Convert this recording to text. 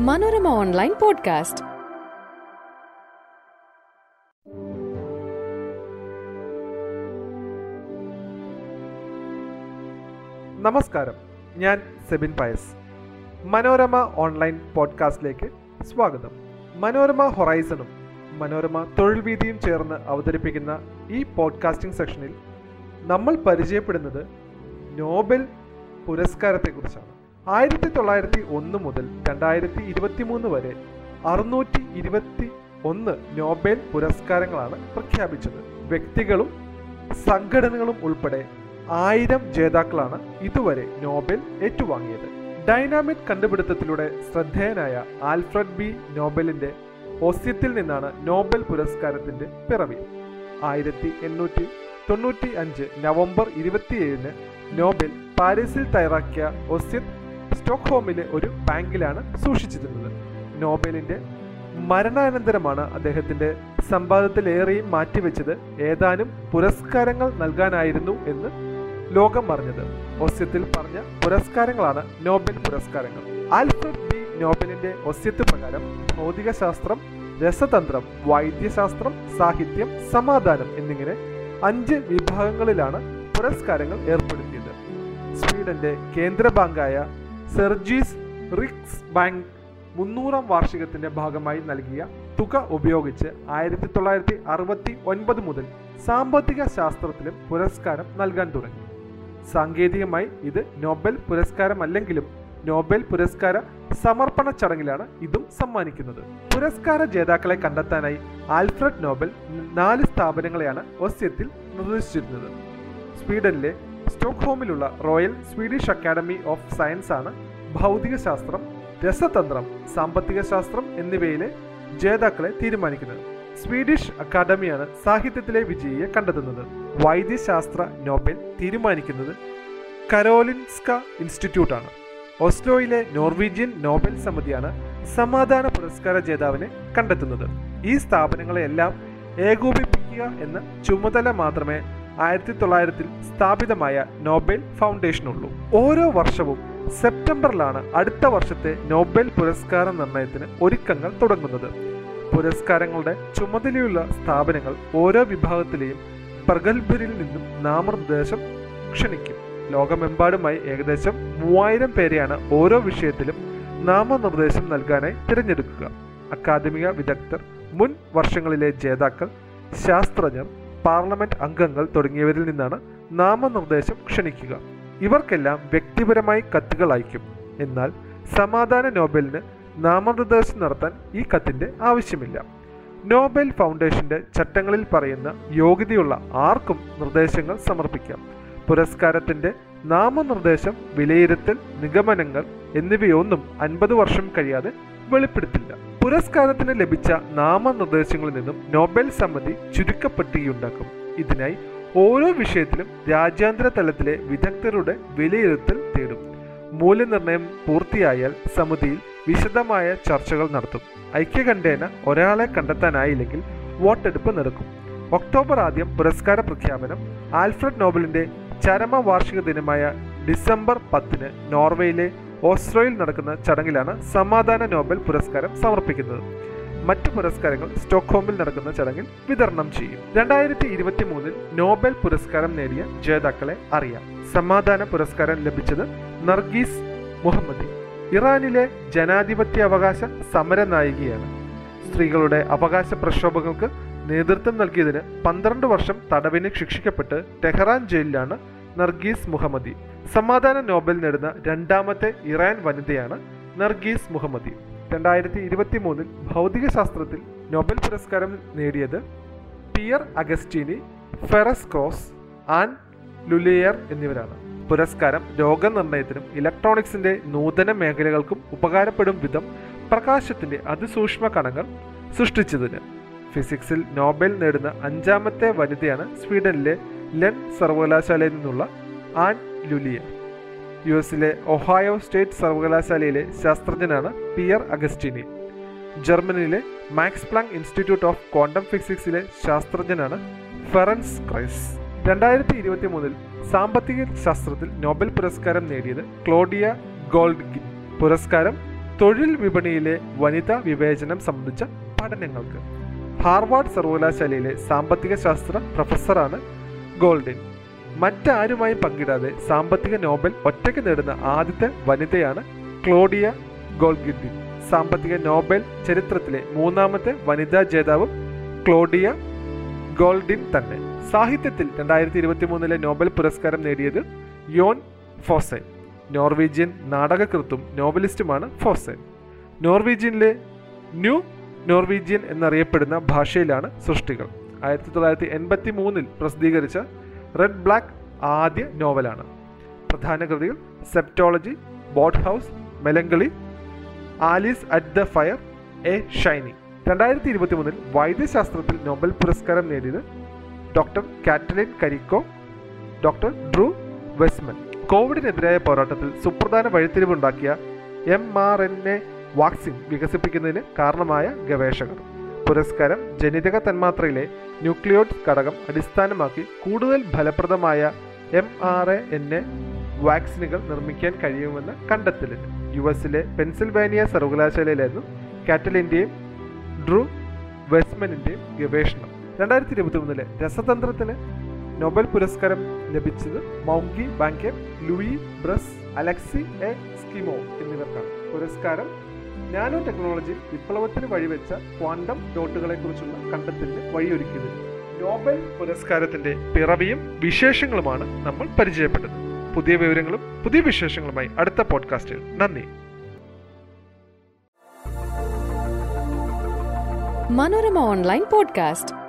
Manorama online podcast. നമസ്കാരം. ഞാൻ Sebin Pius. Manorama online പോഡ്കാസ്റ്റിലേക്ക് സ്വാഗതം. മനോരമ ഹൊറൈസണും മനോരമ തൊഴിൽ വീതിയും ചേർന്ന് അവതരിപ്പിക്കുന്ന ഈ പോഡ്കാസ്റ്റിംഗ് സെക്ഷനിൽ നമ്മൾ പരിചയപ്പെടുന്നത് നോബൽ പുരസ്കാരത്തെക്കുറിച്ചാണ്. ആയിരത്തി തൊള്ളായിരത്തി ഒന്ന് മുതൽ രണ്ടായിരത്തി ഇരുപത്തി മൂന്ന് വരെ അറുന്നൂറ്റി ഇരുപത്തി ഒന്ന് നോബൽ പുരസ്കാരങ്ങളാണ് പ്രഖ്യാപിച്ചത്. വ്യക്തികളും സംഘടനകളും ഉൾപ്പെടെ ആയിരം ജേതാക്കളാണ് ഇതുവരെ നോബൽ ഏറ്റുവാങ്ങിയത്. ഡൈനാമിക് കണ്ടുപിടുത്തത്തിലൂടെ ശ്രദ്ധേയനായ ആൽഫ്രഡ് ബി നോബലിന്റെ ഓസ്യത്തിൽ നിന്നാണ് നോബൽ പുരസ്കാരത്തിന്റെ പിറവി ആയിരത്തി എണ്ണൂറ്റി തൊണ്ണൂറ്റി അഞ്ച് നവംബർ ഇരുപത്തിയേഴിന് നോബൽ പാരീസിൽ തയ്യാറാക്കിയ ഒസ്യത്ത് സ്റ്റോക്ക്ഹോമിലെ ഒരു ബാങ്കിലാണ് സൂക്ഷിച്ചിരുന്നത്. നോബലിന്റെ മരണാനന്തരമാണ് അദ്ദേഹത്തിന്റെ സമ്പാദത്തിലേറെയും മാറ്റിവെച്ചത്. ഏതാനും പുരസ്കാരങ്ങൾ നൽകാനായിരുന്നു എന്ന് ലോകം അറിഞ്ഞത്. ഒസ്യത്തിൽ പറഞ്ഞ പുരസ്കാരങ്ങളാണ് നോബൽ പുരസ്കാരങ്ങൾ. Alfred B. നോബലിന്റെ ഒസ്യത്ത് പ്രകാരം ഭൗതികശാസ്ത്രം രസതന്ത്രം വൈദ്യശാസ്ത്രം സാഹിത്യം സമാധാനം എന്നിങ്ങനെ അഞ്ച് വിഭാഗങ്ങളിലാണ് പുരസ്കാരങ്ങൾ ഏർപ്പെടുത്തിയത്. സ്വീഡന്റെ കേന്ദ്ര ബാങ്കായ സെർജീസ് റിക്സ് ബാങ്ക് മുന്നൂറാം വാർഷികത്തിന്റെ ഭാഗമായി നൽകിയ തുക ഉപയോഗിച്ച് ആയിരത്തി തൊള്ളായിരത്തി അറുപത്തി ഒൻപത് മുതൽ സാമ്പത്തിക ശാസ്ത്രത്തിലും പുരസ്കാരം നൽകാൻ തുടങ്ങി. സാങ്കേതികമായി ഇത് നോബൽ പുരസ്കാരമല്ലെങ്കിലും നോബൽ പുരസ്കാര സമർപ്പണ ചടങ്ങിലാണ് ഇതും സമ്മാനിക്കുന്നത്. പുരസ്കാര ജേതാക്കളെ കണ്ടെത്താനായി ആൽഫ്രഡ് നോബൽ നാല് സ്ഥാപനങ്ങളെയാണ് ഒസ്യത്തിൽ നിർദ്ദേശിച്ചിരുന്നത്. സ്വീഡനിലെ സ്റ്റോക്ക്ഹോമിലുള്ള Royal Swedish Academy of Science ആണ് ഭൗതികശാസ്ത്രം രസതന്ത്രം സാമ്പത്തിക ശാസ്ത്രം എന്നിവയിലെ ജേതാക്കളെ തീരുമാനിക്കുന്നത്. സ്വീഡിഷ് അക്കാദമിയാണ് സാഹിത്യത്തിലെ വിജയിയെ കണ്ടെത്തുന്നത്. വൈദ്യശാസ്ത്ര നോബൽ തീരുമാനിക്കുന്നത് കരോലിൻസ്ക ഇൻസ്റ്റിറ്റ്യൂട്ടാണ്. ഓസ്ലോയിലെ നോർവീജിയൻ നോബൽ സമിതിയാണ് സമാധാന പുരസ്കാര ജേതാവിനെ കണ്ടെത്തുന്നത്. ഈ സ്ഥാപനങ്ങളെയെല്ലാം ഏകോപിപ്പിക്കുക എന്ന ചുമതല മാത്രമേ ആയിരത്തി തൊള്ളായിരത്തിൽ സ്ഥാപിതമായ നോബൽ ഫൗണ്ടേഷനുള്ളൂ. ഓരോ വർഷവും സെപ്റ്റംബറിലാണ് അടുത്ത വർഷത്തെ നോബൽ പുരസ്കാര നിർണയത്തിന് ഒരുക്കങ്ങൾ തുടങ്ങുന്നത്. പുരസ്കാരങ്ങളുടെ ചുമതലയുള്ള സ്ഥാപനങ്ങൾ ഓരോ വിഭാഗത്തിലെയും പ്രഗത്ഭരിൽ നിന്നും നാമനിർദ്ദേശം ക്ഷണിക്കും. ലോകമെമ്പാടുമായി ഏകദേശം മൂവായിരം പേരെയാണ് ഓരോ വിഷയത്തിലും നാമനിർദ്ദേശം നൽകാനായി തിരഞ്ഞെടുക്കുക. അക്കാദമിക വിദഗ്ധർ മുൻ വർഷങ്ങളിലെ ജേതാക്കൾ ശാസ്ത്രജ്ഞർ പാർലമെന്റ് അംഗങ്ങൾ തുടങ്ങിയവരിൽ നിന്നാണ് നാമനിർദ്ദേശം ക്ഷണിക്കുക. ഇവർക്കെല്ലാം വ്യക്തിപരമായി കത്തുകൾ അയക്കും. എന്നാൽ സമാധാന നോബലിന് നാമനിർദ്ദേശം നടത്താൻ ഈ കത്തിന്റെ ആവശ്യമില്ല. നോബൽ ഫൗണ്ടേഷന്റെ ചട്ടങ്ങളിൽ പറയുന്ന യോഗ്യതയുള്ള ആർക്കും നിർദ്ദേശങ്ങൾ സമർപ്പിക്കാം. പുരസ്കാരത്തിന്റെ നാമനിർദ്ദേശം വിലയിരുത്തൽ നിഗമനങ്ങൾ എന്നിവയൊന്നും അൻപത് വർഷം കഴിയാതെ വെളിപ്പെടുത്തില്ല. പുരസ്കാരത്തിന് ലഭിച്ച നാമനിർദ്ദേശങ്ങളിൽ നിന്നും നോബൽ സമിതി ചുരുക്കപ്പെട്ടിയുണ്ടാക്കും ഇതിനായി ഓരോ വിഷയത്തിലും രാജ്യാന്തര തലത്തിലെ വിദഗ്ധരുടെ വിലയിരുത്തൽ തേടും. മൂല്യനിർണയം പൂർത്തിയായാൽ സമിതിയിൽ വിശദമായ ചർച്ചകൾ നടത്തും. ഐക്യകണ്ഠേന ഒരാളെ കണ്ടെത്താനായില്ലെങ്കിൽ വോട്ടെടുപ്പ് നടക്കും. ഒക്ടോബർ ആദ്യം പുരസ്കാര പ്രഖ്യാപനം ആൽഫ്രഡ് നോബലിന്റെ ചരമ വാർഷിക ദിനമായ ഡിസംബർ പത്തിന് നോർവേയിലെ ഓസ്ട്രോയിൽ നടക്കുന്ന ചടങ്ങിലാണ് സമാധാന നോബൽ പുരസ്കാരം സമർപ്പിക്കുന്നത്. മറ്റു പുരസ്കാരങ്ങൾ സ്റ്റോക്ക്ഹോമിൽ നടക്കുന്ന ചടങ്ങിൽ വിതരണം ചെയ്യും. രണ്ടായിരത്തി ഇരുപത്തി മൂന്നിൽ നോബൽ പുരസ്കാരം നേടിയ ജേതാക്കളെ അറിയാം. സമാധാന പുരസ്കാരം ലഭിച്ചത് നർഗീസ് മുഹമ്മദി ഇറാനിലെ ജനാധിപത്യ അവകാശ സമര നായികയാണ് സ്ത്രീകളുടെ അവകാശ പ്രക്ഷോഭങ്ങൾക്ക് നേതൃത്വം നൽകിയതിന് പന്ത്രണ്ട് വർഷം തടവിന് ശിക്ഷിക്കപ്പെട്ട് ടെഹ്റാൻ ജയിലിലാണ് നർഗീസ് മുഹമ്മദി. സമാധാന നോബൽ നേടുന്ന രണ്ടാമത്തെ ഇറാൻ വനിതയാണ് നർഗീസ് മുഹമ്മദി. രണ്ടായിരത്തി ഇരുപത്തി മൂന്നിൽ ഭൗതികശാസ്ത്രത്തിൽ നോബൽ പുരസ്കാരം നേടിയത് Pierre Agostini Ferenc Krausz Anne L'Huillier എന്നിവരാണ്. പുരസ്കാരം രോഗനിർണയത്തിനും ഇലക്ട്രോണിക്സിന്റെ നൂതന മേഖലകൾക്കും ഉപകാരപ്പെടും വിധം പ്രകാശത്തിന്റെ അതിസൂക്ഷ്മ കണങ്ങൾ സൃഷ്ടിച്ചതിന്. ഫിസിക്സിൽ നോബൽ നേടുന്ന അഞ്ചാമത്തെ വനിതയാണ് സ്വീഡനിലെ ലെൻ സർവകലാശാലയിൽ നിന്നുള്ള ആൻ ലുലിയ. യു എസിലെ ഒഹായോ സ്റ്റേറ്റ് സർവകലാശാലയിലെ ശാസ്ത്രജ്ഞനാണ് പിയർ അഗസ്റ്റിനി. ജർമ്മനിയിലെ Max Planck Institute of Quantum ഫിസിക്സിലെ ശാസ്ത്രജ്ഞനാണ് ഫെറൻസ് ക്രൈസ്. രണ്ടായിരത്തി ഇരുപത്തി മൂന്നിൽ സാമ്പത്തിക ശാസ്ത്രത്തിൽ നോബൽ പുരസ്കാരം നേടിയത് ക്ലോഡിയ ഗോൾഡ്ഗിൻ പുരസ്കാരം തൊഴിൽ വിപണിയിലെ വനിതാ വിവേചനം സംബന്ധിച്ച പഠനങ്ങൾക്ക്. ഹാർവാർഡ് സർവകലാശാലയിലെ സാമ്പത്തിക ശാസ്ത്ര പ്രൊഫസറാണ് ഗോൾഡിൻ. മറ്റാരുമായും പങ്കിടാതെ സാമ്പത്തിക നോബൽ ഒറ്റയ്ക്ക് നേടുന്ന ആദ്യത്തെ വനിതയാണ് ക്ലോഡിയ ഗോൾഗിഡി സാമ്പത്തിക നോബൽ ചരിത്രത്തിലെ മൂന്നാമത്തെ വനിതാ ജേതാവും ക്ലോഡിയ ഗോൾഡിൻ തന്നെ. സാഹിത്യത്തിൽ രണ്ടായിരത്തി ഇരുപത്തി മൂന്നിലെ നോബൽ പുരസ്കാരം നേടിയത് യോൻ ഫോസെ. നോർവീജിയൻ നാടകകൃത്തും നോവലിസ്റ്റുമാണ് ഫോസെ. നോർവീജിയനിലെ ന്യൂ നോർവീജിയൻ എന്നറിയപ്പെടുന്ന ഭാഷയിലാണ് സൃഷ്ടികൾ. ആയിരത്തി തൊള്ളായിരത്തി എൺപത്തി മൂന്നിൽ പ്രസിദ്ധീകരിച്ച റെഡ് ബ്ലാക്ക് ആദ്യ നോവലാണ്. പ്രധാന കൃതികൾ Septology boat house melancholy Alice at the fire a shining രണ്ടായിരത്തി ഇരുപത്തി മൂന്നിൽ വൈദ്യശാസ്ത്രത്തിൽ നോബൽ പുരസ്കാരം നേടിയത് doctor Katalin Kariko doctor Drew Weissman കോവിഡിനെതിരായ പോരാട്ടത്തിൽ സുപ്രധാന വഴിത്തിരിവുണ്ടാക്കിയ M R N A vaccine വികസിപ്പിക്കുന്നതിന് കാരണമായ ഗവേഷകർ. പുരസ്കാരം ജനിതക തന്മാത്രയിലെ ന്യൂക്ലിയോട്ട് ഘടകം അടിസ്ഥാനമാക്കി കൂടുതൽ ഫലപ്രദമായ M R A N A വാക്സിനുകൾ നിർമ്മിക്കാൻ കഴിയുമെന്ന കണ്ടെത്തലിന് യു എസിലെ പെൻസിൽവാനിയ സർവകലാശാലയിലായിരുന്നു കാറ്റലിന്റെയും ഡ്രൂ വെസ്മനിന്റെയും ഗവേഷണം. രണ്ടായിരത്തി ഇരുപത്തി മൂന്നിലെ രസതന്ത്രത്തിന് നൊബൽ പുരസ്കാരം ലഭിച്ചത് Moungi Bawendi Louis Brus Alexei Ekimov എന്നിവർക്കാണ്. പുരസ്കാരം നാനോ ടെക്നോളജി വിപ്ലവത്തിന് വഴിവെച്ച ക്വാണ്ടം ഡോട്ടുകളെ കുറിച്ചുള്ള കണ്ടെത്തലിന് വഴിയൊരുക്കിയത്. നോബൽ പുരസ്കാരത്തിന്റെ പിറവിയും വിശേഷങ്ങളുമാണ് നമ്മൾ പരിചയപ്പെട്ടത്. പുതിയ വിവരങ്ങളും പുതിയ വിശേഷങ്ങളുമായി അടുത്ത പോഡ്കാസ്റ്റിൽ. നന്ദി. Manorama online podcast.